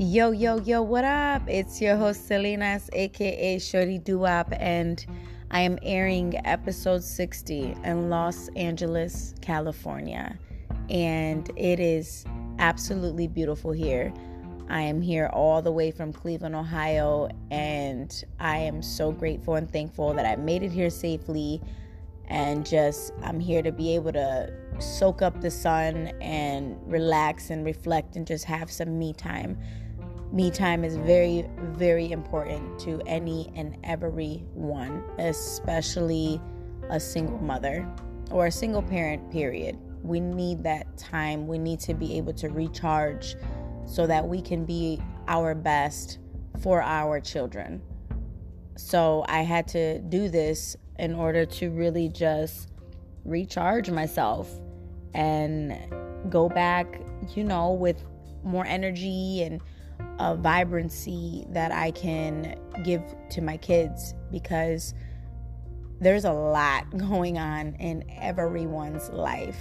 Yo, yo, yo, what up? It's your host Selenas, aka Shorty Duop, and I am airing episode 60 in Los Angeles, California. And it is absolutely beautiful here. I am here all the way from Cleveland, Ohio, and I am so grateful and thankful that I made it here safely. And just, I'm here to be able to soak up the sun and relax and reflect and just have some me time me time is very, very important to any and every one, especially a single mother or a single parent, period. We need that time. We need to be able to recharge so that we can be our best for our children. So I had to do this in order to really just recharge myself and go back, you know, with more energy and a vibrancy that I can give to my kids because there's a lot going on in everyone's life.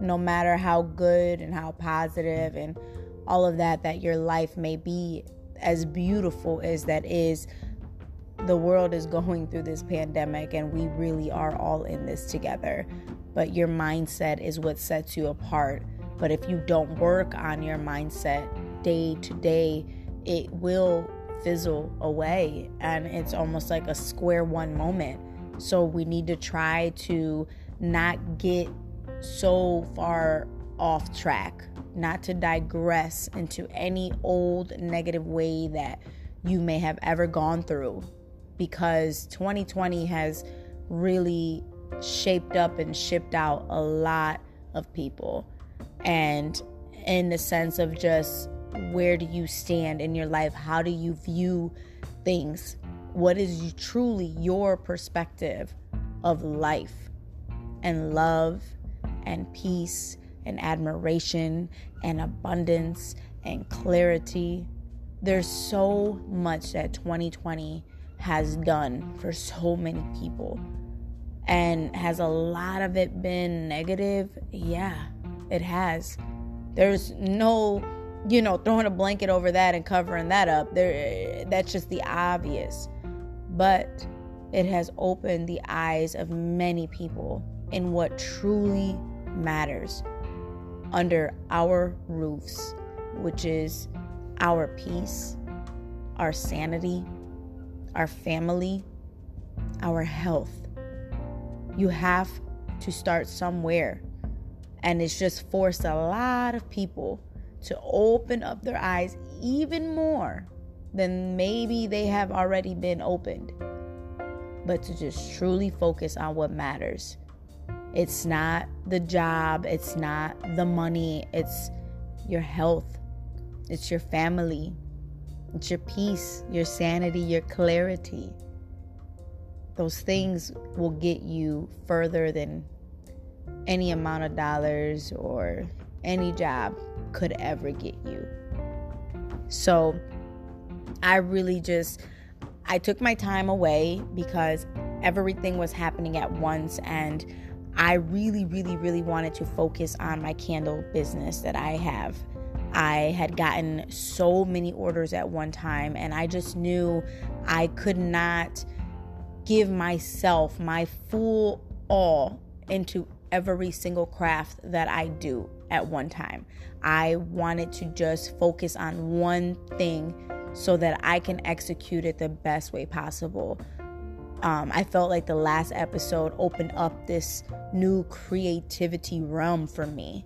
No matter how good and how positive and all of that that your life may be as beautiful as that is the world is going through this pandemic and we really are all in this together but your mindset is what sets you apart but if you don't work on your mindset day to day it will fizzle away and it's almost like a square one moment. So we need to try to not get so far off track, not to digress into any old negative way that you may have ever gone through because 2020 has really shaped up and shipped out a lot of people. And in the sense of just where do you stand in your life? How do you view things? What is truly your perspective of life and love and peace and admiration and abundance and clarity? There's so much that 2020 has done for so many people. And has a lot of it been negative? Yeah, it has. There's no you know, throwing a blanket over that and covering that up. There that's just the obvious. But it has opened the eyes of many people in what truly matters under our roofs, which is our peace, our sanity, our family, our health. You have to start somewhere. And it's just forced a lot of people to open up their eyes even more than maybe they have already been opened, but to just truly focus on what matters. It's not the job, it's not the money, it's your health, it's your family, it's your peace, your sanity, your clarity. Those things will get you further than any amount of dollars or any job could ever get you. So I really just I took my time away because everything was happening at once and I really really really wanted to focus on my candle business that I have. I had gotten so many orders at one time and I just knew I could not give myself my full all into every single craft that I do at one time. I wanted to just focus on one thing so that I can execute it the best way possible. Um, I felt like the last episode opened up this new creativity realm for me.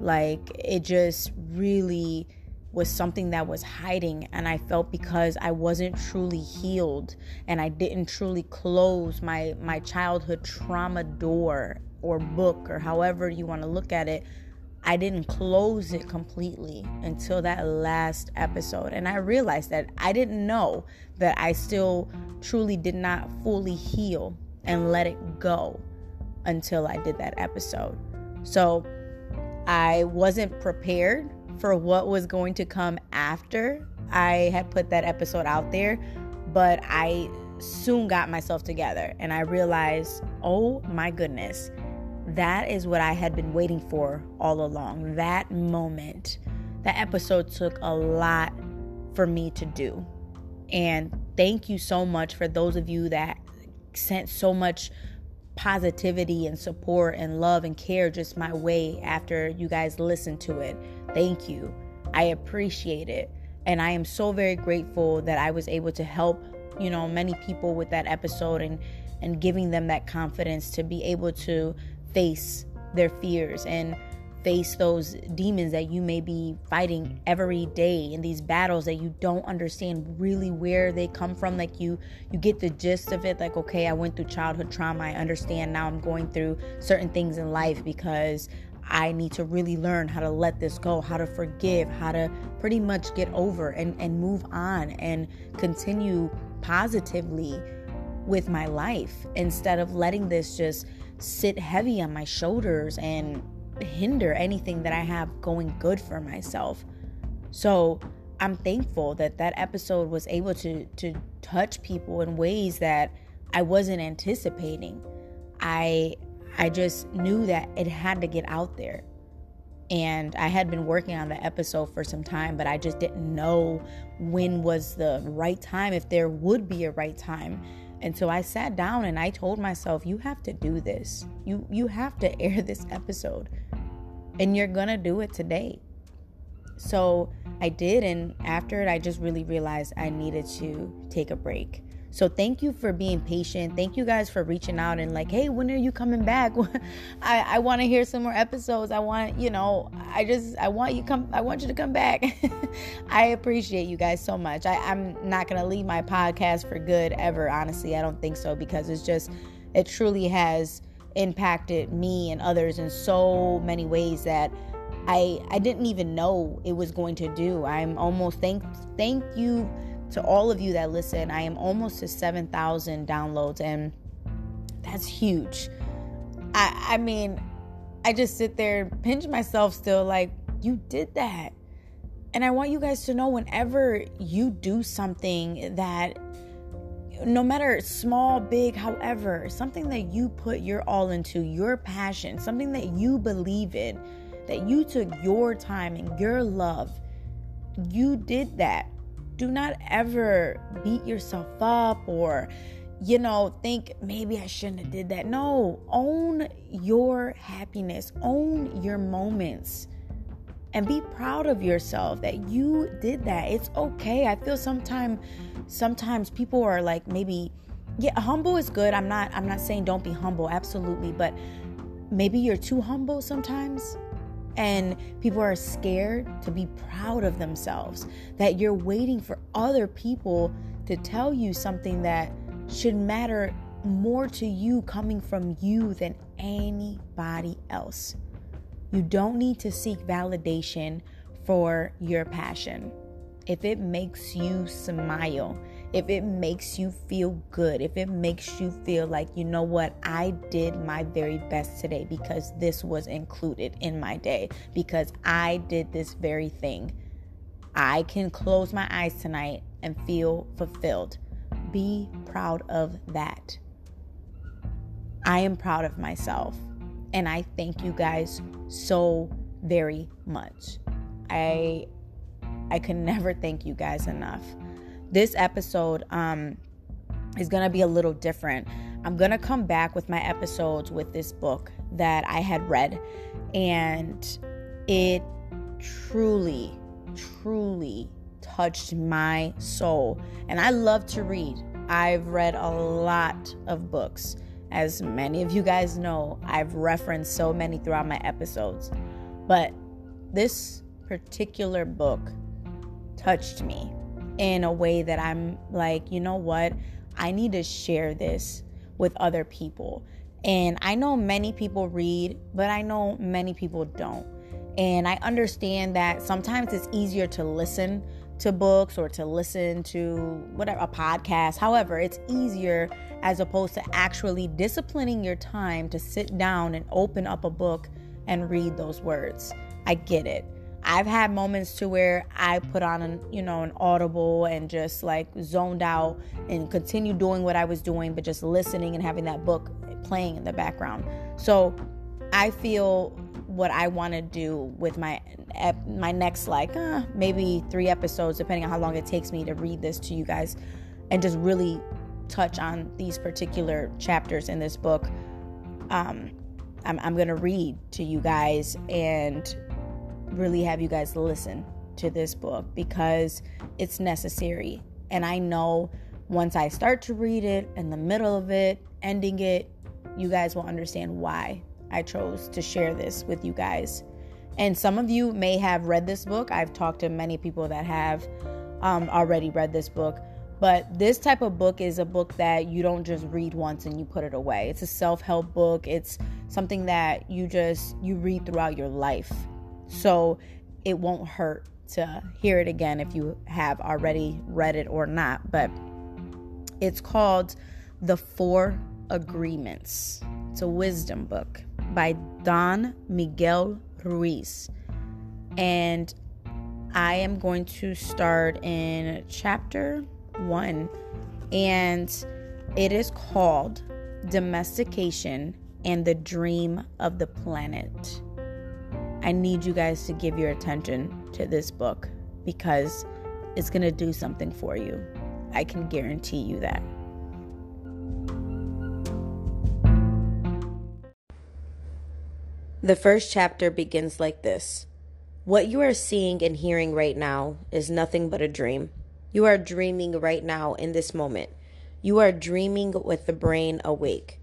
Like it just really was something that was hiding and I felt because I wasn't truly healed and I didn't truly close my my childhood trauma door or book or however you want to look at it I didn't close it completely until that last episode. And I realized that I didn't know that I still truly did not fully heal and let it go until I did that episode. So I wasn't prepared for what was going to come after I had put that episode out there, but I soon got myself together and I realized, oh my goodness that is what I had been waiting for all along. That moment. That episode took a lot for me to do. And thank you so much for those of you that sent so much positivity and support and love and care just my way after you guys listened to it. Thank you. I appreciate it. And I am so very grateful that I was able to help, you know, many people with that episode and and giving them that confidence to be able to face their fears and face those demons that you may be fighting every day in these battles that you don't understand really where they come from. Like you you get the gist of it like okay I went through childhood trauma. I understand now I'm going through certain things in life because I need to really learn how to let this go, how to forgive, how to pretty much get over and, and move on and continue positively with my life instead of letting this just sit heavy on my shoulders and hinder anything that I have going good for myself. So I'm thankful that that episode was able to to touch people in ways that I wasn't anticipating. I I just knew that it had to get out there. And I had been working on the episode for some time, but I just didn't know when was the right time, if there would be a right time. And so I sat down and I told myself, you have to do this. You you have to air this episode. And you're going to do it today. So I did and after it I just really realized I needed to take a break. So thank you for being patient. Thank you guys for reaching out and like, hey, when are you coming back? I, I want to hear some more episodes. I want, you know, I just I want you come I want you to come back. I appreciate you guys so much. I, I'm not gonna leave my podcast for good ever, honestly. I don't think so because it's just it truly has impacted me and others in so many ways that I I didn't even know it was going to do. I'm almost thank thank you to all of you that listen, I am almost to 7,000 downloads, and that's huge. I, I mean, I just sit there and pinch myself still, like, you did that. And I want you guys to know whenever you do something that, no matter small, big, however, something that you put your all into, your passion, something that you believe in, that you took your time and your love, you did that do not ever beat yourself up or you know think maybe i shouldn't have did that. No own your happiness own your moments and be proud of yourself that you did that. It's okay. I feel sometimes sometimes people are like maybe yeah humble is good. I'm not i'm not saying don't be humble absolutely but maybe you're too humble sometimes and people are scared to be proud of themselves. That you're waiting for other people to tell you something that should matter more to you coming from you than anybody else. You don't need to seek validation for your passion. If it makes you smile, if it makes you feel good, if it makes you feel like, you know what, I did my very best today because this was included in my day, because I did this very thing. I can close my eyes tonight and feel fulfilled. Be proud of that. I am proud of myself. And I thank you guys so very much. I I can never thank you guys enough this episode um, is going to be a little different. I'm going to come back with my episodes with this book that I had read, and it truly, truly touched my soul. And I love to read. I've read a lot of books. As many of you guys know, I've referenced so many throughout my episodes. But this particular book touched me in a way that I'm like, you know what? I need to share this with other people. And I know many people read, but I know many people don't. And I understand that sometimes it's easier to listen to books or to listen to whatever, a podcast. However, it's easier as opposed to actually disciplining your time to sit down and open up a book and read those words. I get it. I've had moments to where I put on an, you know, an audible and just like zoned out and continue doing what I was doing, but just listening and having that book playing in the background. So I feel what I want to do with my my next like uh, maybe three episodes, depending on how long it takes me to read this to you guys, and just really touch on these particular chapters in this book. Um, I'm, I'm gonna read to you guys and really have you guys listen to this book because it's necessary. And I know once I start to read it, in the middle of it, ending it, you guys will understand why I chose to share this with you guys. And some of you may have read this book. I've talked to many people that have um, already read this book. But this type of book is a book that you don't just read once and you put it away. It's a self-help book. It's something that you just you read throughout your life. So it won't hurt to hear it again if you have already read it or not. But it's called The Four Agreements. It's a wisdom book by Don Miguel Ruiz. And I am going to start in chapter one, and it is called Domestication and the Dream of the Planet. I need you guys to give your attention to this book because it's going to do something for you. I can guarantee you that. The first chapter begins like this What you are seeing and hearing right now is nothing but a dream. You are dreaming right now in this moment. You are dreaming with the brain awake.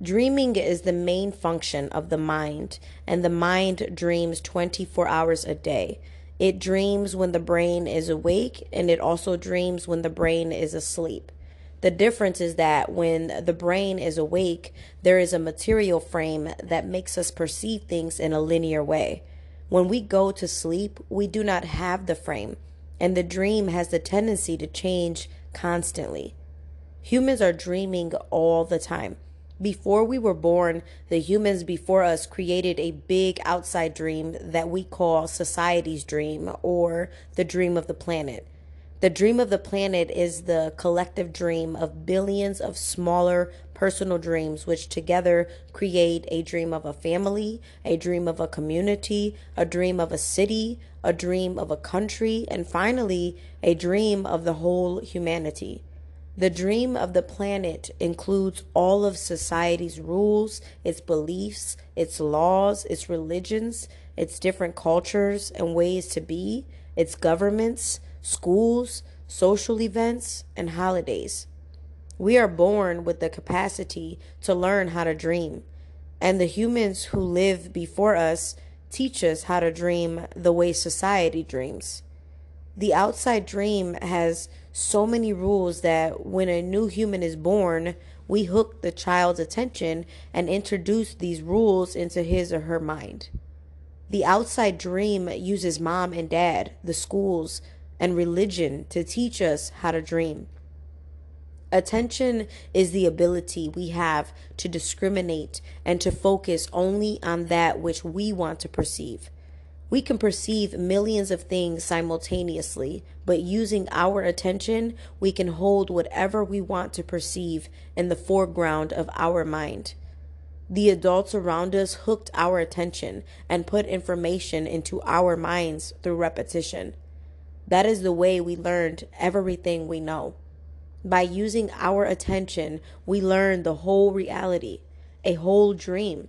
Dreaming is the main function of the mind, and the mind dreams 24 hours a day. It dreams when the brain is awake, and it also dreams when the brain is asleep. The difference is that when the brain is awake, there is a material frame that makes us perceive things in a linear way. When we go to sleep, we do not have the frame, and the dream has the tendency to change constantly. Humans are dreaming all the time. Before we were born, the humans before us created a big outside dream that we call society's dream or the dream of the planet. The dream of the planet is the collective dream of billions of smaller personal dreams, which together create a dream of a family, a dream of a community, a dream of a city, a dream of a country, and finally, a dream of the whole humanity. The dream of the planet includes all of society's rules, its beliefs, its laws, its religions, its different cultures and ways to be, its governments schools, social events, and holidays. We are born with the capacity to learn how to dream, and the humans who live before us teach us how to dream the way society dreams. The outside dream has so many rules that when a new human is born, we hook the child's attention and introduce these rules into his or her mind. The outside dream uses mom and dad, the schools, and religion to teach us how to dream. Attention is the ability we have to discriminate and to focus only on that which we want to perceive. We can perceive millions of things simultaneously, but using our attention, we can hold whatever we want to perceive in the foreground of our mind. The adults around us hooked our attention and put information into our minds through repetition. That is the way we learned everything we know. By using our attention, we learn the whole reality, a whole dream.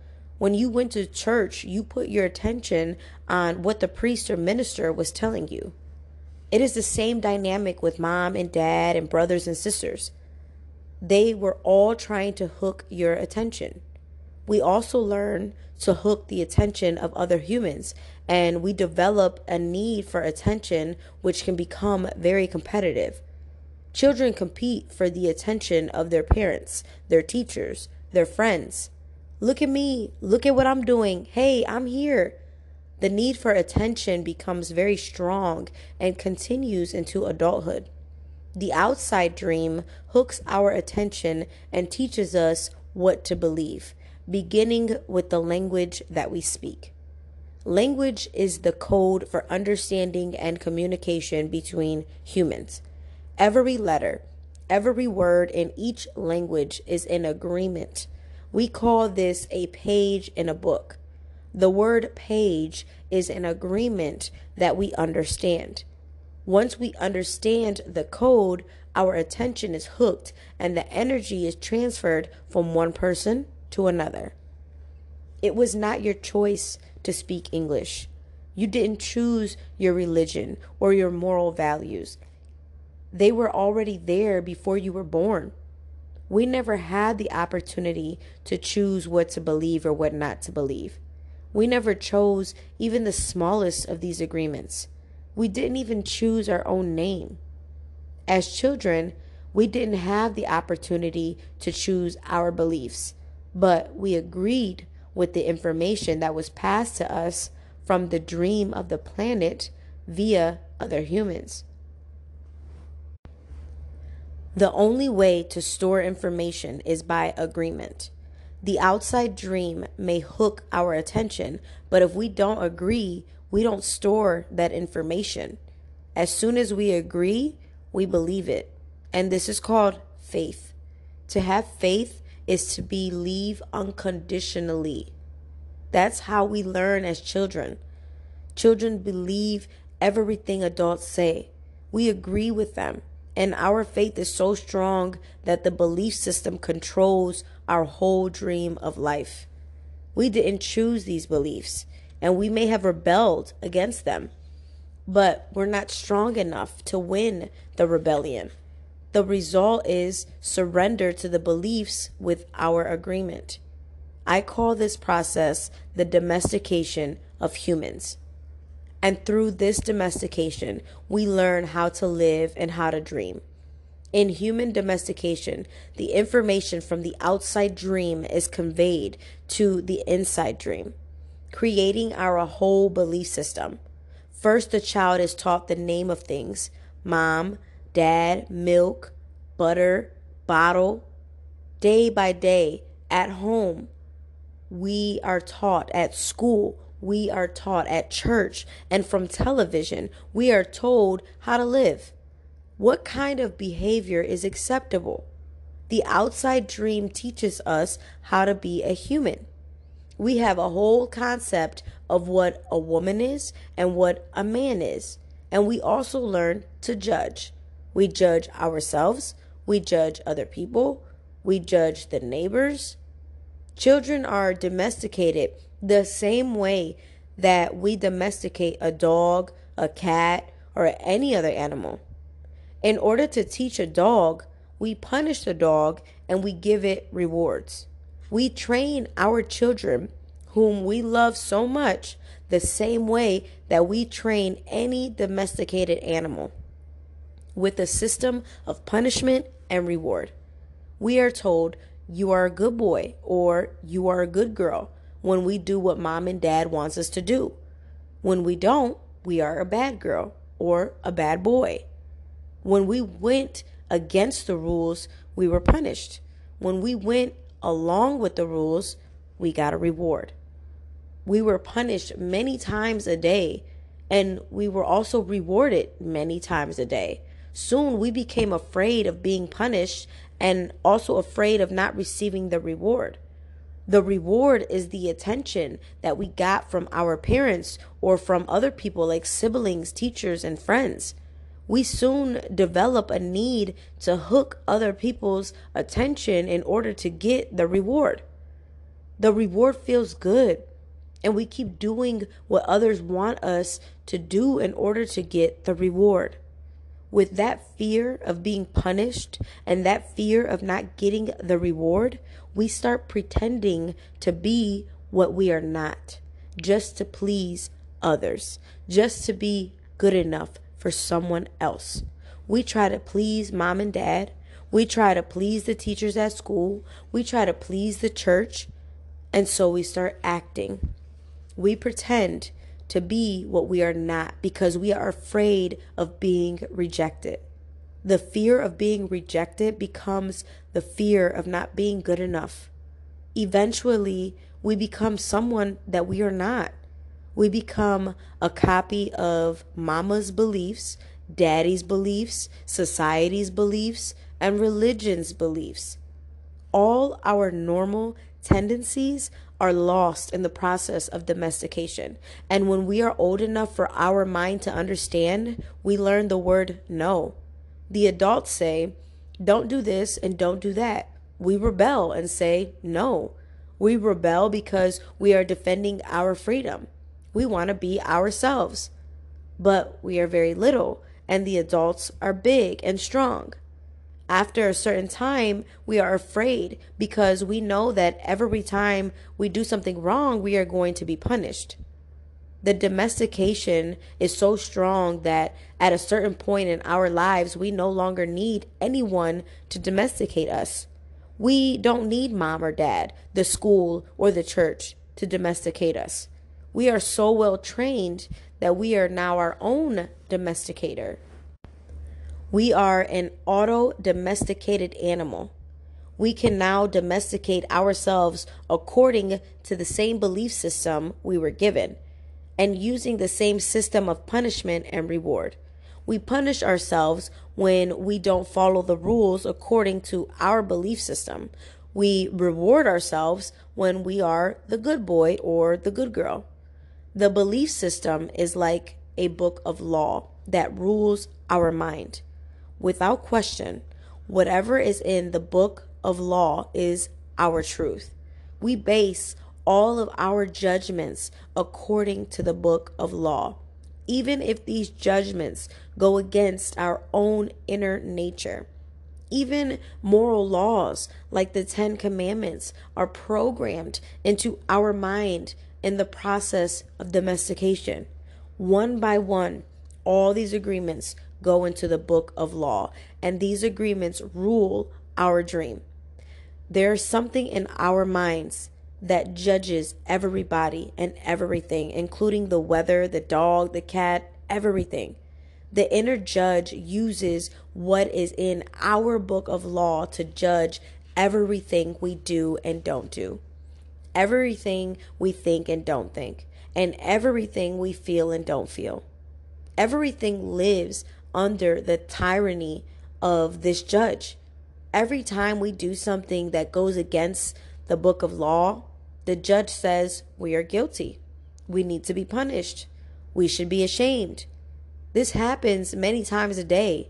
When you went to church, you put your attention on what the priest or minister was telling you. It is the same dynamic with mom and dad and brothers and sisters. They were all trying to hook your attention. We also learn to hook the attention of other humans and we develop a need for attention, which can become very competitive. Children compete for the attention of their parents, their teachers, their friends. Look at me. Look at what I'm doing. Hey, I'm here. The need for attention becomes very strong and continues into adulthood. The outside dream hooks our attention and teaches us what to believe, beginning with the language that we speak. Language is the code for understanding and communication between humans. Every letter, every word in each language is in agreement. We call this a page in a book. The word page is an agreement that we understand. Once we understand the code, our attention is hooked and the energy is transferred from one person to another. It was not your choice to speak English. You didn't choose your religion or your moral values. They were already there before you were born. We never had the opportunity to choose what to believe or what not to believe. We never chose even the smallest of these agreements. We didn't even choose our own name. As children, we didn't have the opportunity to choose our beliefs, but we agreed with the information that was passed to us from the dream of the planet via other humans. The only way to store information is by agreement. The outside dream may hook our attention, but if we don't agree, we don't store that information. As soon as we agree, we believe it. And this is called faith. To have faith is to believe unconditionally. That's how we learn as children. Children believe everything adults say. We agree with them. And our faith is so strong that the belief system controls our whole dream of life. We didn't choose these beliefs, and we may have rebelled against them, but we're not strong enough to win the rebellion. The result is surrender to the beliefs with our agreement. I call this process the domestication of humans. And through this domestication, we learn how to live and how to dream. In human domestication, the information from the outside dream is conveyed to the inside dream, creating our whole belief system. First, the child is taught the name of things mom, dad, milk, butter, bottle. Day by day, at home, we are taught at school we are taught at church and from television, we are told how to live. What kind of behavior is acceptable? The outside dream teaches us how to be a human. We have a whole concept of what a woman is and what a man is. And we also learn to judge. We judge ourselves, we judge other people, we judge the neighbors. Children are domesticated the same way that we domesticate a dog, a cat, or any other animal. In order to teach a dog, we punish the dog and we give it rewards. We train our children, whom we love so much, the same way that we train any domesticated animal with a system of punishment and reward. We are told, You are a good boy or you are a good girl when we do what mom and dad wants us to do. When we don't, we are a bad girl or a bad boy. When we went against the rules, we were punished. When we went along with the rules, we got a reward. We were punished many times a day, and we were also rewarded many times a day. Soon we became afraid of being punished and also afraid of not receiving the reward. The reward is the attention that we got from our parents or from other people like siblings, teachers, and friends. We soon develop a need to hook other people's attention in order to get the reward. The reward feels good, and we keep doing what others want us to do in order to get the reward with that fear of being punished and that fear of not getting the reward, we start pretending to be what we are not just to please others, just to be good enough for someone else. We try to please mom and dad. We try to please the teachers at school. We try to please the church. And so we start acting. We pretend to be what we are not because we are afraid of being rejected. The fear of being rejected becomes the fear of not being good enough. Eventually, we become someone that we are not. We become a copy of mama's beliefs, daddy's beliefs, society's beliefs, and religion's beliefs. All our normal tendencies are lost in the process of domestication. And when we are old enough for our mind to understand, we learn the word no. The adults say, don't do this and don't do that. We rebel and say no. We rebel because we are defending our freedom. We want to be ourselves. But we are very little, and the adults are big and strong. After a certain time, we are afraid because we know that every time we do something wrong, we are going to be punished. The domestication is so strong that at a certain point in our lives, we no longer need anyone to domesticate us. We don't need mom or dad, the school, or the church to domesticate us. We are so well trained that we are now our own domesticator. We are an auto domesticated animal. We can now domesticate ourselves according to the same belief system we were given and using the same system of punishment and reward. We punish ourselves when we don't follow the rules according to our belief system. We reward ourselves when we are the good boy or the good girl. The belief system is like a book of law that rules our mind. Without question, whatever is in the book of law is our truth. We base all of our judgments according to the book of law, even if these judgments go against our own inner nature. Even moral laws like the Ten Commandments are programmed into our mind in the process of domestication. One by one, all these agreements go into the book of law, and these agreements rule our dream. There's something in our minds that judges everybody and everything, including the weather, the dog, the cat, everything. The inner judge uses what is in our book of law to judge everything we do and don't do, everything we think and don't think, and everything we feel and don't feel. Everything lives under the tyranny of this judge. Every time we do something that goes against the book of law, the judge says we are guilty. We need to be punished. We should be ashamed. This happens many times a day,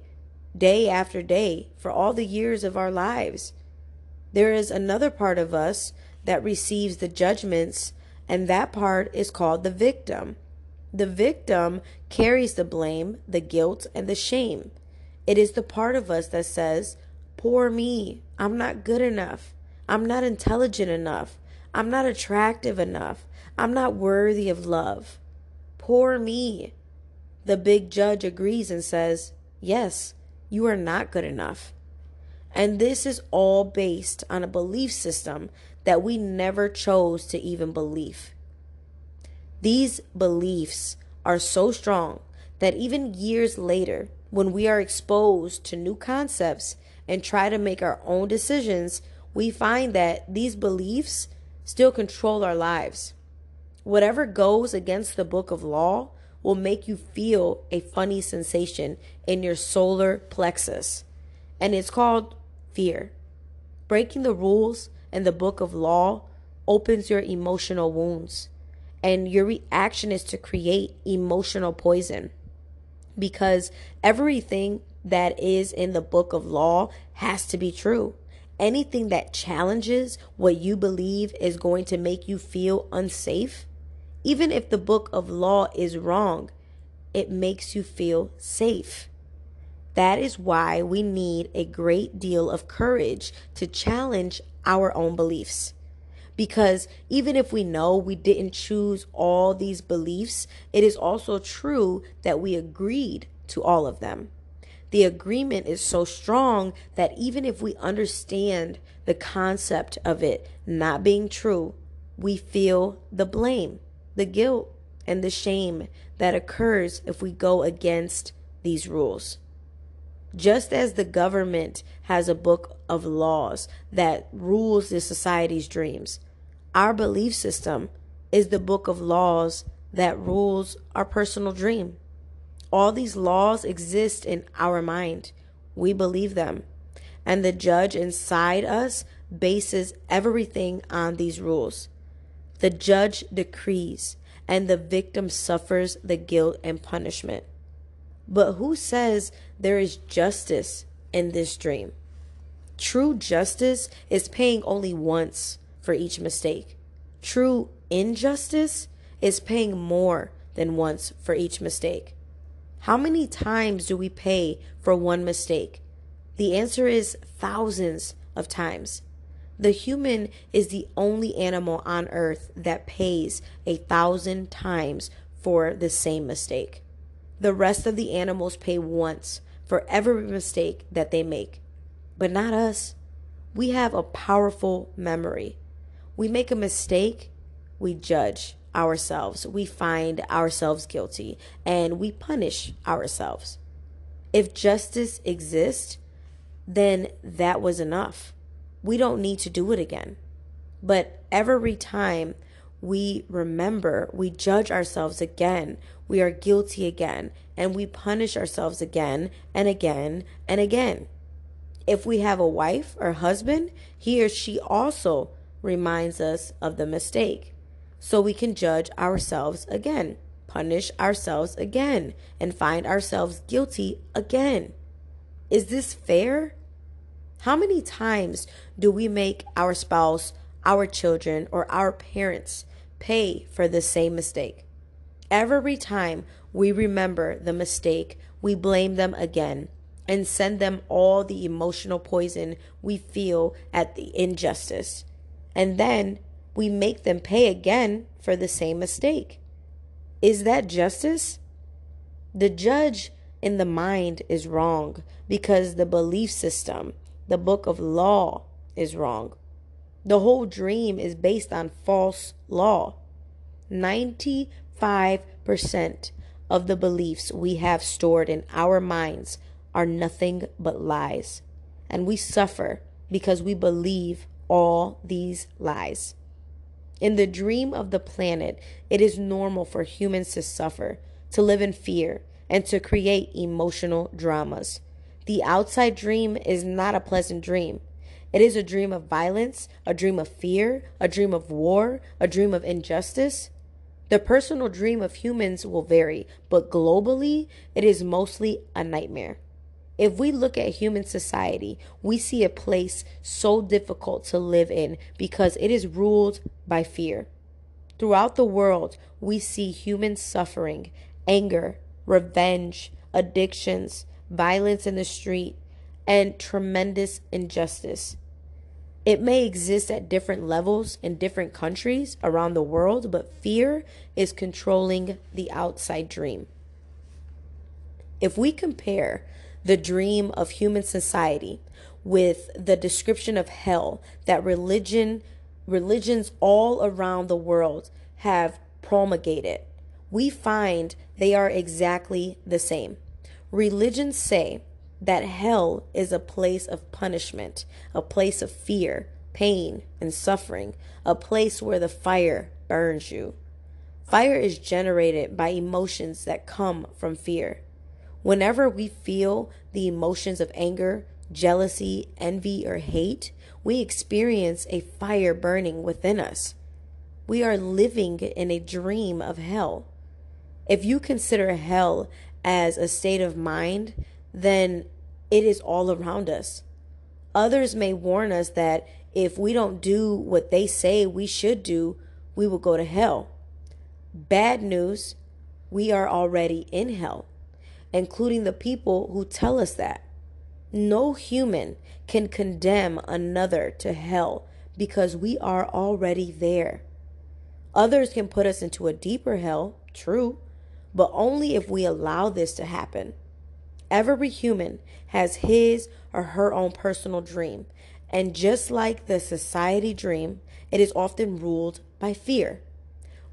day after day, for all the years of our lives. There is another part of us that receives the judgments, and that part is called the victim. The victim carries the blame, the guilt, and the shame. It is the part of us that says, Poor me, I'm not good enough. I'm not intelligent enough. I'm not attractive enough. I'm not worthy of love. Poor me. The big judge agrees and says, Yes, you are not good enough. And this is all based on a belief system that we never chose to even believe. These beliefs are so strong that even years later, when we are exposed to new concepts and try to make our own decisions, we find that these beliefs still control our lives. Whatever goes against the book of law will make you feel a funny sensation in your solar plexus, and it's called fear. Breaking the rules and the book of law opens your emotional wounds, and your reaction is to create emotional poison because everything that is in the book of law has to be true anything that challenges what you believe is going to make you feel unsafe, even if the book of law is wrong, it makes you feel safe. That is why we need a great deal of courage to challenge our own beliefs. Because even if we know we didn't choose all these beliefs, it is also true that we agreed to all of them the agreement is so strong that even if we understand the concept of it not being true, we feel the blame, the guilt, and the shame that occurs if we go against these rules. Just as the government has a book of laws that rules the society's dreams, our belief system is the book of laws that rules our personal dream. All these laws exist in our mind. We believe them. And the judge inside us bases everything on these rules. The judge decrees, and the victim suffers the guilt and punishment. But who says there is justice in this dream? True justice is paying only once for each mistake. True injustice is paying more than once for each mistake. How many times do we pay for one mistake? The answer is thousands of times. The human is the only animal on earth that pays a thousand times for the same mistake. The rest of the animals pay once for every mistake that they make, but not us. We have a powerful memory. We make a mistake, we judge ourselves, we find ourselves guilty, and we punish ourselves. If justice exists, then that was enough we don't need to do it again. But every time we remember, we judge ourselves again, we are guilty again, and we punish ourselves again and again and again. If we have a wife or husband, he or she also reminds us of the mistake. So we can judge ourselves again, punish ourselves again, and find ourselves guilty again. Is this fair? How many times do we make our spouse, our children, or our parents pay for the same mistake? Every time we remember the mistake, we blame them again and send them all the emotional poison we feel at the injustice. And then we make them pay again for the same mistake. Is that justice? The judge in the mind is wrong because the belief system the book of law is wrong. The whole dream is based on false law. 95% of the beliefs we have stored in our minds are nothing but lies. And we suffer because we believe all these lies. In the dream of the planet, it is normal for humans to suffer, to live in fear, and to create emotional dramas. The outside dream is not a pleasant dream. It is a dream of violence, a dream of fear, a dream of war, a dream of injustice. The personal dream of humans will vary, but globally, it is mostly a nightmare. If we look at human society, we see a place so difficult to live in because it is ruled by fear. Throughout the world, we see human suffering, anger, revenge, addictions, violence in the street, and tremendous injustice. It may exist at different levels in different countries around the world, but fear is controlling the outside dream. If we compare the dream of human society with the description of hell that religion religions all around the world have promulgated, we find they are exactly the same. Religions say that hell is a place of punishment, a place of fear, pain, and suffering, a place where the fire burns you. Fire is generated by emotions that come from fear. Whenever we feel the emotions of anger, jealousy, envy, or hate, we experience a fire burning within us. We are living in a dream of hell. If you consider hell as a state of mind, then it is all around us. Others may warn us that if we don't do what they say we should do, we will go to hell. Bad news, we are already in hell, including the people who tell us that. No human can condemn another to hell because we are already there. Others can put us into a deeper hell, true, but only if we allow this to happen. Every human has his or her own personal dream, and just like the society dream, it is often ruled by fear.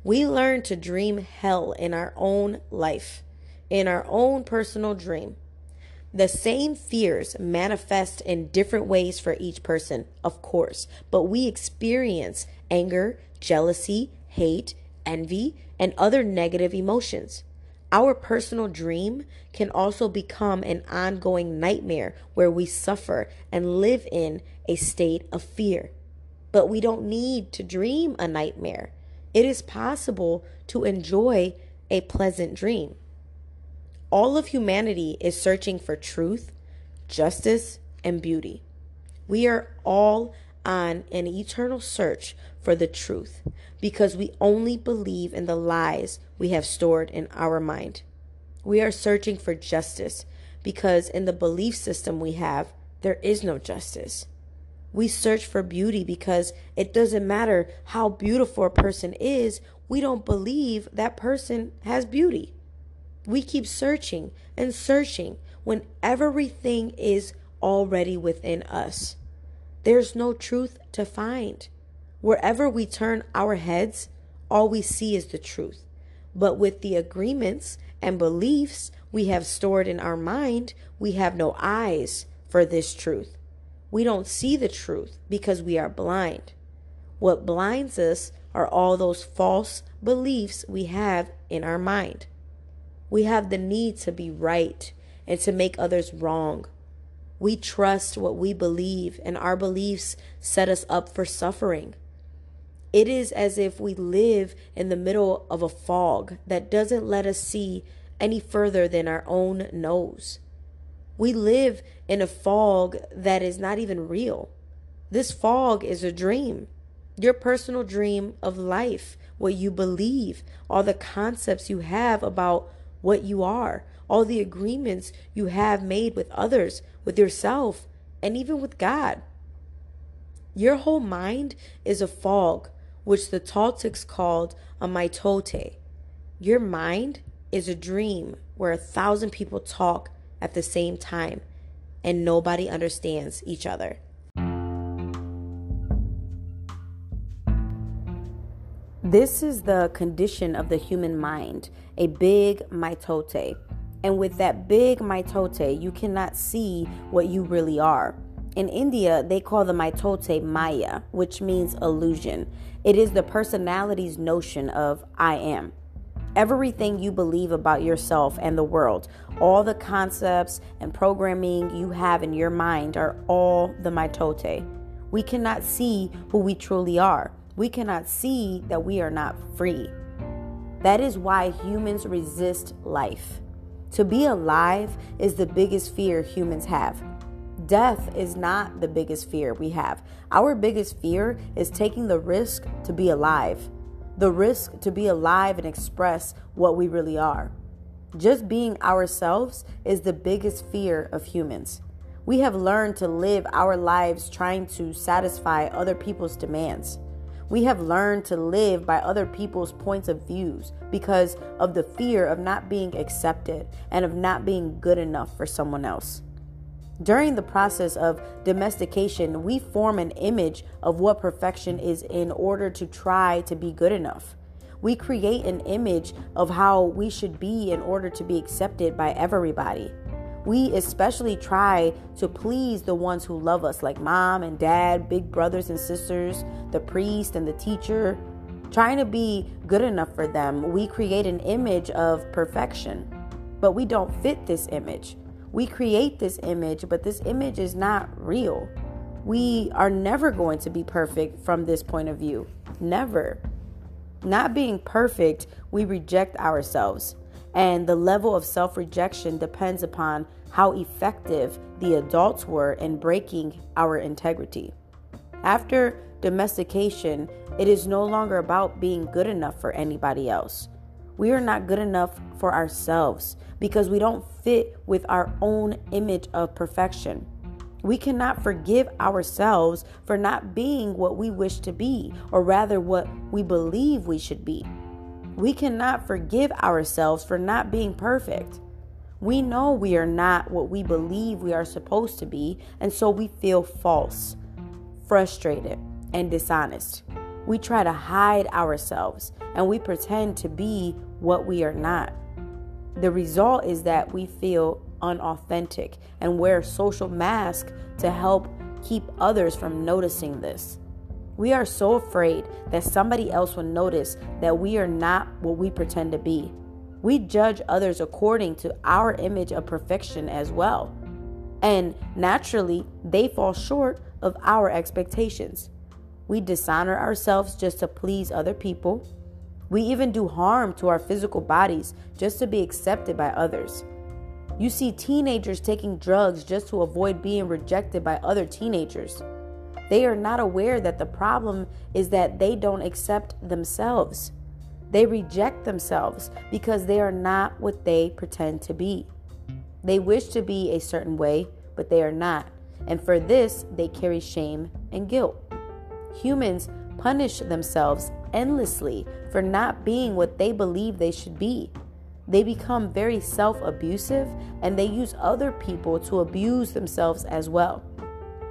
We learn to dream hell in our own life, in our own personal dream. The same fears manifest in different ways for each person, of course, but we experience anger, jealousy, hate, envy, and other negative emotions. Our personal dream can also become an ongoing nightmare where we suffer and live in a state of fear. But we don't need to dream a nightmare. It is possible to enjoy a pleasant dream. All of humanity is searching for truth, justice, and beauty. We are all on an eternal search for the truth because we only believe in the lies we have stored in our mind. We are searching for justice because in the belief system we have, there is no justice. We search for beauty because it doesn't matter how beautiful a person is, we don't believe that person has beauty. We keep searching and searching when everything is already within us. There's no truth to find. Wherever we turn our heads, all we see is the truth. But with the agreements and beliefs we have stored in our mind, we have no eyes for this truth. We don't see the truth because we are blind. What blinds us are all those false beliefs we have in our mind. We have the need to be right and to make others wrong. We trust what we believe, and our beliefs set us up for suffering. It is as if we live in the middle of a fog that doesn't let us see any further than our own nose. We live in a fog that is not even real. This fog is a dream, your personal dream of life, what you believe, all the concepts you have about what you are, all the agreements you have made with others, with yourself, and even with God. Your whole mind is a fog which the Toltecs called a mitote. Your mind is a dream where a thousand people talk at the same time and nobody understands each other. This is the condition of the human mind, a big mitote. And with that big mitote, you cannot see what you really are. In India, they call the mitote Maya, which means illusion. It is the personality's notion of I am. Everything you believe about yourself and the world, all the concepts and programming you have in your mind are all the mitote. We cannot see who we truly are. We cannot see that we are not free. That is why humans resist life. To be alive is the biggest fear humans have. Death is not the biggest fear we have. Our biggest fear is taking the risk to be alive, the risk to be alive and express what we really are. Just being ourselves is the biggest fear of humans. We have learned to live our lives trying to satisfy other people's demands. We have learned to live by other people's points of views because of the fear of not being accepted and of not being good enough for someone else. During the process of domestication, we form an image of what perfection is in order to try to be good enough. We create an image of how we should be in order to be accepted by everybody. We especially try to please the ones who love us, like mom and dad, big brothers and sisters, the priest and the teacher. Trying to be good enough for them, we create an image of perfection, but we don't fit this image. We create this image, but this image is not real. We are never going to be perfect from this point of view. Never. Not being perfect, we reject ourselves. And the level of self rejection depends upon how effective the adults were in breaking our integrity. After domestication, it is no longer about being good enough for anybody else. We are not good enough for ourselves because we don't fit with our own image of perfection. We cannot forgive ourselves for not being what we wish to be, or rather, what we believe we should be. We cannot forgive ourselves for not being perfect. We know we are not what we believe we are supposed to be, and so we feel false, frustrated, and dishonest. We try to hide ourselves and we pretend to be what we are not. The result is that we feel unauthentic and wear social masks to help keep others from noticing this. We are so afraid that somebody else will notice that we are not what we pretend to be. We judge others according to our image of perfection as well. And naturally, they fall short of our expectations. We dishonor ourselves just to please other people. We even do harm to our physical bodies just to be accepted by others. You see teenagers taking drugs just to avoid being rejected by other teenagers. They are not aware that the problem is that they don't accept themselves. They reject themselves because they are not what they pretend to be. They wish to be a certain way, but they are not. And for this, they carry shame and guilt. Humans punish themselves endlessly for not being what they believe they should be. They become very self abusive and they use other people to abuse themselves as well.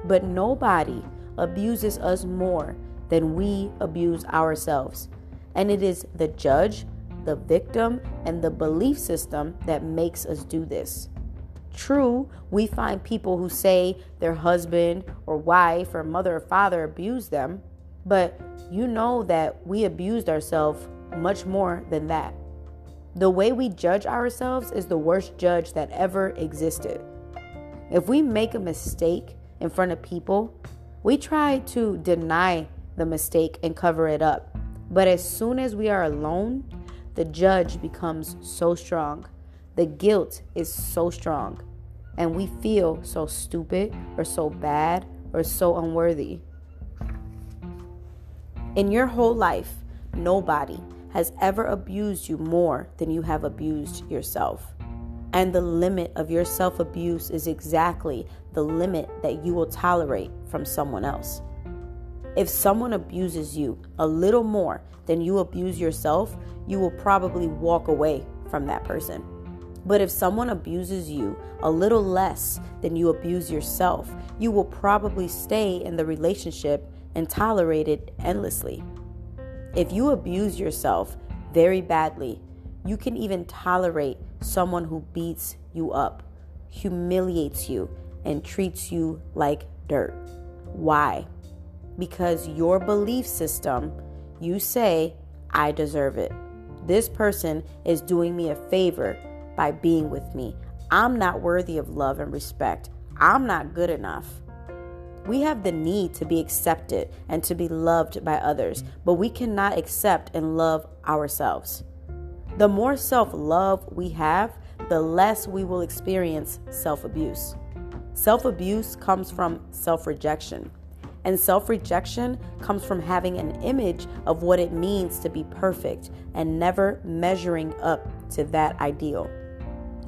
But nobody abuses us more than we abuse ourselves. And it is the judge, the victim, and the belief system that makes us do this. True, we find people who say their husband or wife or mother or father abused them, but you know that we abused ourselves much more than that. The way we judge ourselves is the worst judge that ever existed. If we make a mistake in front of people, we try to deny the mistake and cover it up. But as soon as we are alone, the judge becomes so strong. The guilt is so strong. And we feel so stupid or so bad or so unworthy. In your whole life, nobody has ever abused you more than you have abused yourself. And the limit of your self abuse is exactly the limit that you will tolerate from someone else. If someone abuses you a little more than you abuse yourself, you will probably walk away from that person. But if someone abuses you a little less than you abuse yourself, you will probably stay in the relationship and tolerate it endlessly. If you abuse yourself very badly, you can even tolerate someone who beats you up, humiliates you, and treats you like dirt. Why? Because your belief system, you say, I deserve it. This person is doing me a favor by being with me. I'm not worthy of love and respect. I'm not good enough. We have the need to be accepted and to be loved by others, but we cannot accept and love ourselves. The more self love we have, the less we will experience self abuse. Self abuse comes from self rejection, and self rejection comes from having an image of what it means to be perfect and never measuring up to that ideal.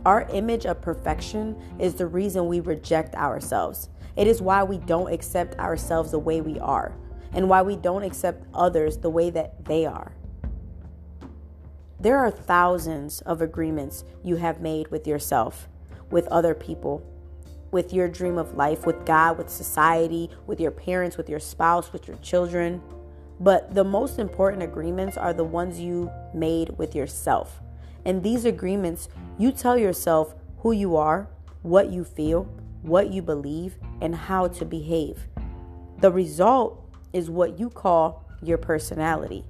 Our image of perfection is the reason we reject ourselves. It is why we don't accept ourselves the way we are and why we don't accept others the way that they are. There are thousands of agreements you have made with yourself, with other people, with your dream of life, with God, with society, with your parents, with your spouse, with your children. But the most important agreements are the ones you made with yourself. In these agreements, you tell yourself who you are, what you feel, what you believe, and how to behave. The result is what you call your personality.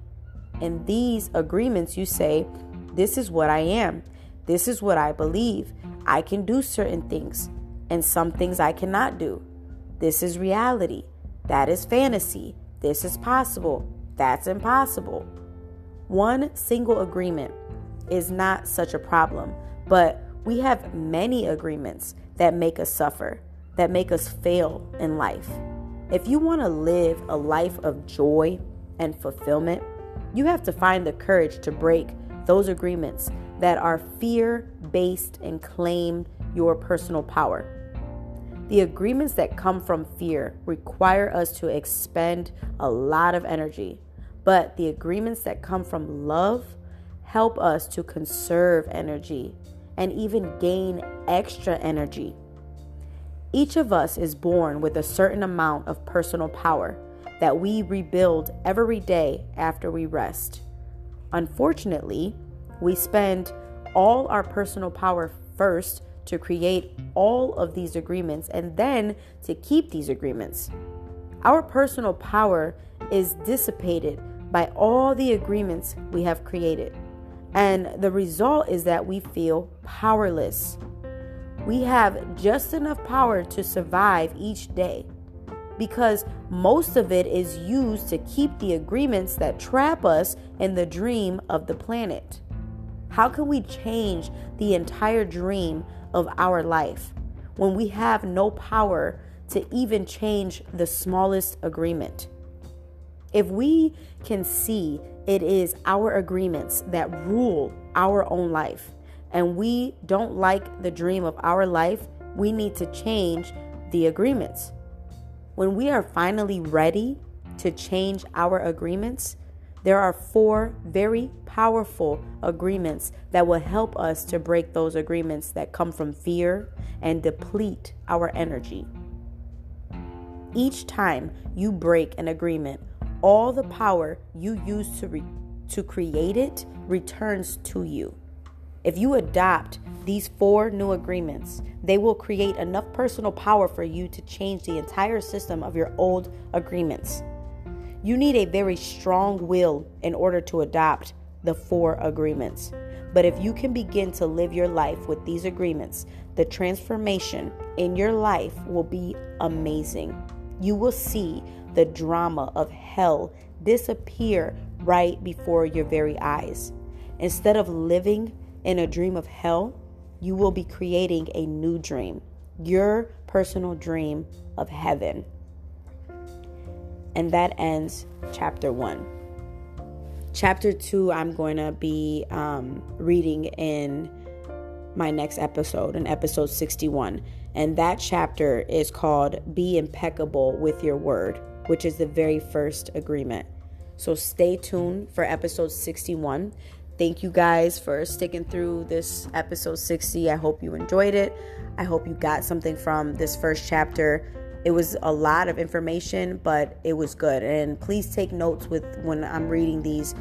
In these agreements, you say, This is what I am. This is what I believe. I can do certain things, and some things I cannot do. This is reality. That is fantasy. This is possible. That's impossible. One single agreement is not such a problem, but we have many agreements that make us suffer, that make us fail in life. If you want to live a life of joy and fulfillment, you have to find the courage to break those agreements that are fear based and claim your personal power. The agreements that come from fear require us to expend a lot of energy, but the agreements that come from love help us to conserve energy and even gain extra energy. Each of us is born with a certain amount of personal power, that we rebuild every day after we rest. Unfortunately, we spend all our personal power first to create all of these agreements and then to keep these agreements. Our personal power is dissipated by all the agreements we have created. And the result is that we feel powerless. We have just enough power to survive each day because most of it is used to keep the agreements that trap us in the dream of the planet. How can we change the entire dream of our life when we have no power to even change the smallest agreement? If we can see it is our agreements that rule our own life, and we don't like the dream of our life, we need to change the agreements. When we are finally ready to change our agreements, there are four very powerful agreements that will help us to break those agreements that come from fear and deplete our energy. Each time you break an agreement, all the power you use to, re- to create it returns to you. If you adopt these four new agreements, they will create enough personal power for you to change the entire system of your old agreements. You need a very strong will in order to adopt the four agreements. But if you can begin to live your life with these agreements, the transformation in your life will be amazing. You will see the drama of hell disappear right before your very eyes. Instead of living in a dream of hell, you will be creating a new dream, your personal dream of heaven. And that ends chapter one. Chapter two, I'm going to be um, reading in my next episode, in episode 61. And that chapter is called Be Impeccable with Your Word, which is the very first agreement. So stay tuned for episode 61. Thank you guys for sticking through this episode 60. I hope you enjoyed it. I hope you got something from this first chapter. It was a lot of information, but it was good. And please take notes with when I'm reading these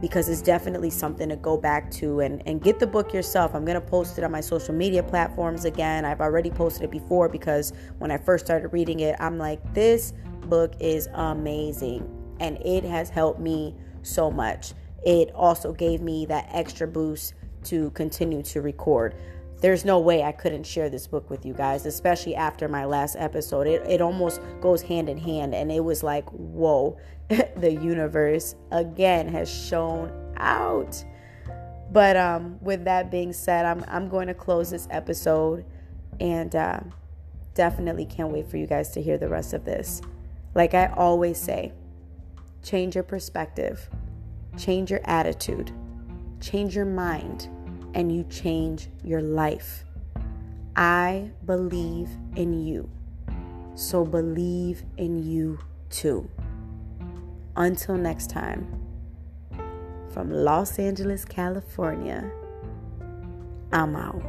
because it's definitely something to go back to and, and get the book yourself. I'm going to post it on my social media platforms again. I've already posted it before because when I first started reading it, I'm like, this book is amazing. And it has helped me so much it also gave me that extra boost to continue to record. There's no way I couldn't share this book with you guys, especially after my last episode. It, it almost goes hand in hand, and it was like, whoa, the universe again has shown out. But um, with that being said, I'm, I'm going to close this episode and uh, definitely can't wait for you guys to hear the rest of this. Like I always say, change your perspective change your attitude, change your mind, and you change your life. I believe in you, so believe in you too. Until next time, from Los Angeles, California, I'm out.